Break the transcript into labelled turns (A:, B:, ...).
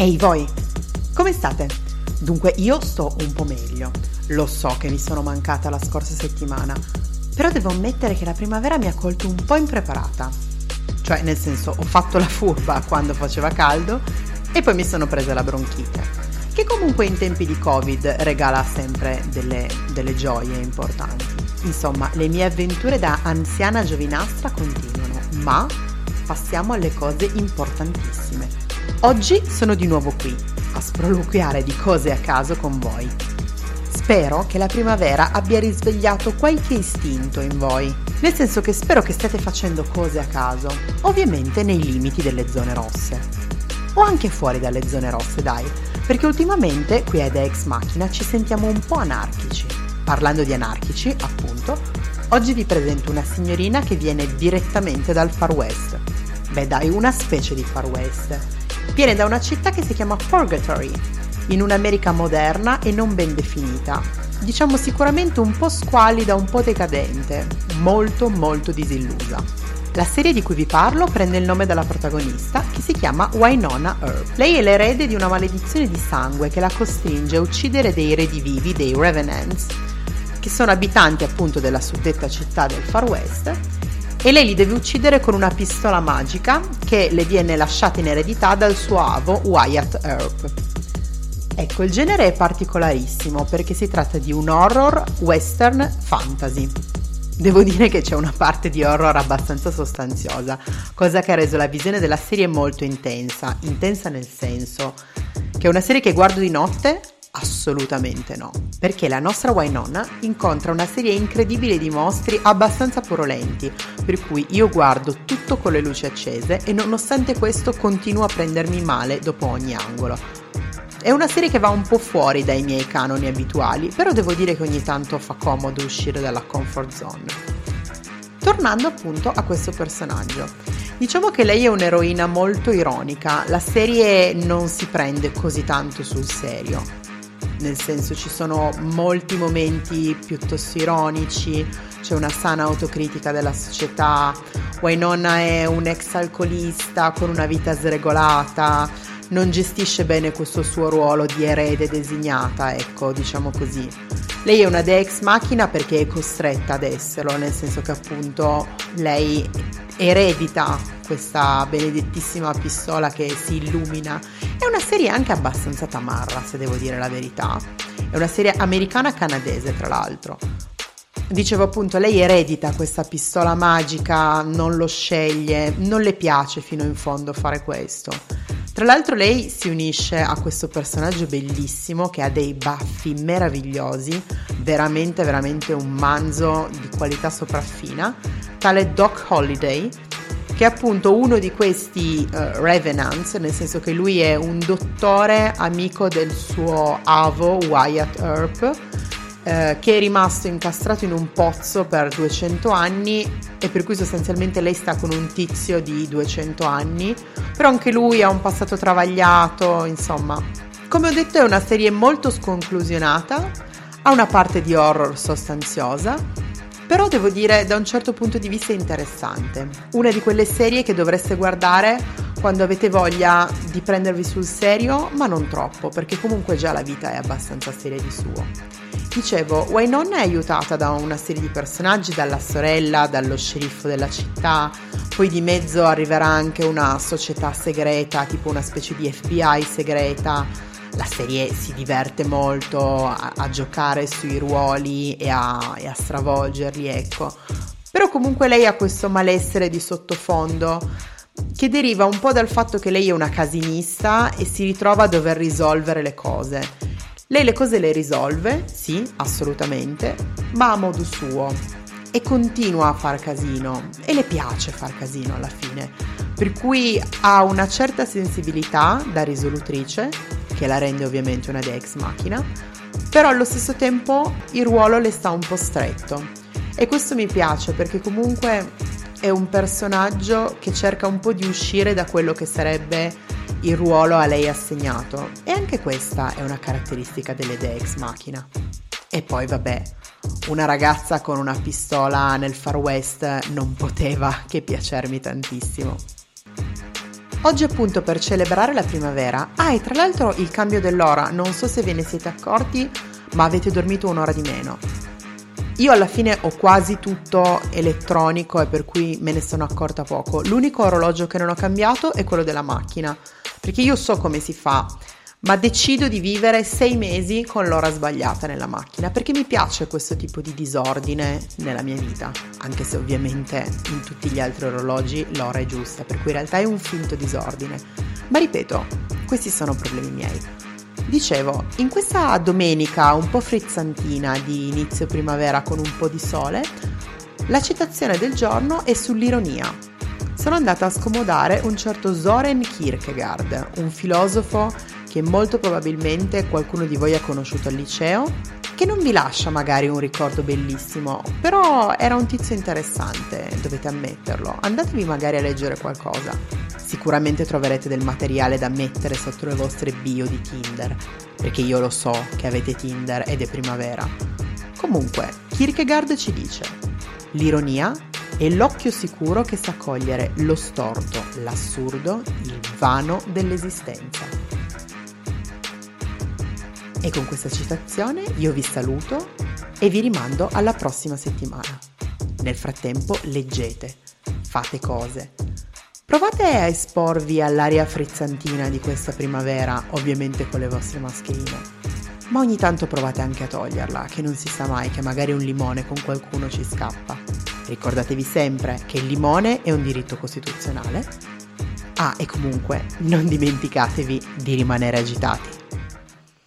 A: Ehi voi, come state? Dunque io sto un po' meglio. Lo so che mi sono mancata la scorsa settimana, però devo ammettere che la primavera mi ha colto un po' impreparata. Cioè, nel senso, ho fatto la furba quando faceva caldo e poi mi sono presa la bronchite, che comunque in tempi di Covid regala sempre delle, delle gioie importanti. Insomma, le mie avventure da anziana giovinastra continuano, ma passiamo alle cose importantissime. Oggi sono di nuovo qui, a sproloquiare di cose a caso con voi. Spero che la primavera abbia risvegliato qualche istinto in voi, nel senso che spero che stiate facendo cose a caso, ovviamente nei limiti delle zone rosse. O anche fuori dalle zone rosse, dai, perché ultimamente qui ad Ex Machina ci sentiamo un po' anarchici. Parlando di anarchici, appunto, oggi vi presento una signorina che viene direttamente dal Far West. Beh dai, una specie di Far West Viene da una città che si chiama Purgatory, in un'America moderna e non ben definita. Diciamo sicuramente un po' squallida, un po' decadente, molto molto disillusa. La serie di cui vi parlo prende il nome dalla protagonista, che si chiama Wynonna Earp. Lei è l'erede di una maledizione di sangue che la costringe a uccidere dei redivivi, dei Revenants, che sono abitanti appunto della suddetta città del Far West e lei li deve uccidere con una pistola magica che le viene lasciata in eredità dal suo avo Wyatt Earp. Ecco, il genere è particolarissimo perché si tratta di un horror western fantasy. Devo dire che c'è una parte di horror abbastanza sostanziosa, cosa che ha reso la visione della serie molto intensa, intensa nel senso che è una serie che guardo di notte Assolutamente no, perché la nostra Wynonna incontra una serie incredibile di mostri abbastanza purolenti, per cui io guardo tutto con le luci accese e nonostante questo continuo a prendermi male dopo ogni angolo. È una serie che va un po' fuori dai miei canoni abituali, però devo dire che ogni tanto fa comodo uscire dalla comfort zone. Tornando appunto a questo personaggio. Diciamo che lei è un'eroina molto ironica, la serie non si prende così tanto sul serio nel senso ci sono molti momenti piuttosto ironici, c'è una sana autocritica della società, Wainonna è un ex alcolista con una vita sregolata, non gestisce bene questo suo ruolo di erede designata, ecco, diciamo così. Lei è una de ex macchina perché è costretta ad esserlo, nel senso che appunto lei eredita questa benedettissima pistola che si illumina. È una serie anche abbastanza tamarra, se devo dire la verità. È una serie americana-canadese, tra l'altro. Dicevo appunto, lei eredita questa pistola magica, non lo sceglie, non le piace fino in fondo fare questo. Tra l'altro lei si unisce a questo personaggio bellissimo che ha dei baffi meravigliosi, veramente veramente un manzo di qualità sopraffina, tale Doc Holiday, che è appunto uno di questi uh, Revenants, nel senso che lui è un dottore amico del suo avo Wyatt Earp, eh, che è rimasto incastrato in un pozzo per 200 anni e per cui sostanzialmente lei sta con un tizio di 200 anni, però anche lui ha un passato travagliato, insomma. Come ho detto è una serie molto sconclusionata, ha una parte di horror sostanziosa, però devo dire da un certo punto di vista interessante. Una di quelle serie che dovreste guardare quando avete voglia di prendervi sul serio, ma non troppo, perché comunque già la vita è abbastanza seria di suo. Dicevo, Wynonna è aiutata da una serie di personaggi, dalla sorella, dallo sceriffo della città, poi di mezzo arriverà anche una società segreta, tipo una specie di FBI segreta. La serie si diverte molto a, a giocare sui ruoli e a, e a stravolgerli, ecco. Però comunque lei ha questo malessere di sottofondo che deriva un po' dal fatto che lei è una casinista e si ritrova a dover risolvere le cose. Lei le cose le risolve, sì, assolutamente, ma a modo suo. E continua a far casino. E le piace far casino alla fine, per cui ha una certa sensibilità da risolutrice, che la rende ovviamente una ex macchina, però allo stesso tempo il ruolo le sta un po' stretto e questo mi piace perché comunque è un personaggio che cerca un po' di uscire da quello che sarebbe il ruolo a lei assegnato e anche questa è una caratteristica delle Dex Machina. E poi vabbè, una ragazza con una pistola nel Far West non poteva che piacermi tantissimo. Oggi appunto per celebrare la primavera, ah e tra l'altro il cambio dell'ora, non so se ve ne siete accorti, ma avete dormito un'ora di meno. Io alla fine ho quasi tutto elettronico e per cui me ne sono accorta poco. L'unico orologio che non ho cambiato è quello della macchina, perché io so come si fa ma decido di vivere sei mesi con l'ora sbagliata nella macchina perché mi piace questo tipo di disordine nella mia vita, anche se ovviamente in tutti gli altri orologi l'ora è giusta, per cui in realtà è un finto disordine. Ma ripeto, questi sono problemi miei. Dicevo, in questa domenica un po' frizzantina di inizio primavera con un po' di sole, la citazione del giorno è sull'ironia. Sono andata a scomodare un certo Soren Kierkegaard, un filosofo che molto probabilmente qualcuno di voi ha conosciuto al liceo, che non vi lascia magari un ricordo bellissimo, però era un tizio interessante, dovete ammetterlo. Andatevi magari a leggere qualcosa. Sicuramente troverete del materiale da mettere sotto le vostre bio di Tinder, perché io lo so che avete Tinder ed è primavera. Comunque, Kierkegaard ci dice: l'ironia è l'occhio sicuro che sa cogliere lo storto, l'assurdo, il vano dell'esistenza. E con questa citazione io vi saluto e vi rimando alla prossima settimana. Nel frattempo leggete, fate cose. Provate a esporvi all'aria frizzantina di questa primavera, ovviamente con le vostre mascherine. Ma ogni tanto provate anche a toglierla, che non si sa mai che magari un limone con qualcuno ci scappa. Ricordatevi sempre che il limone è un diritto costituzionale. Ah, e comunque non dimenticatevi di rimanere agitati.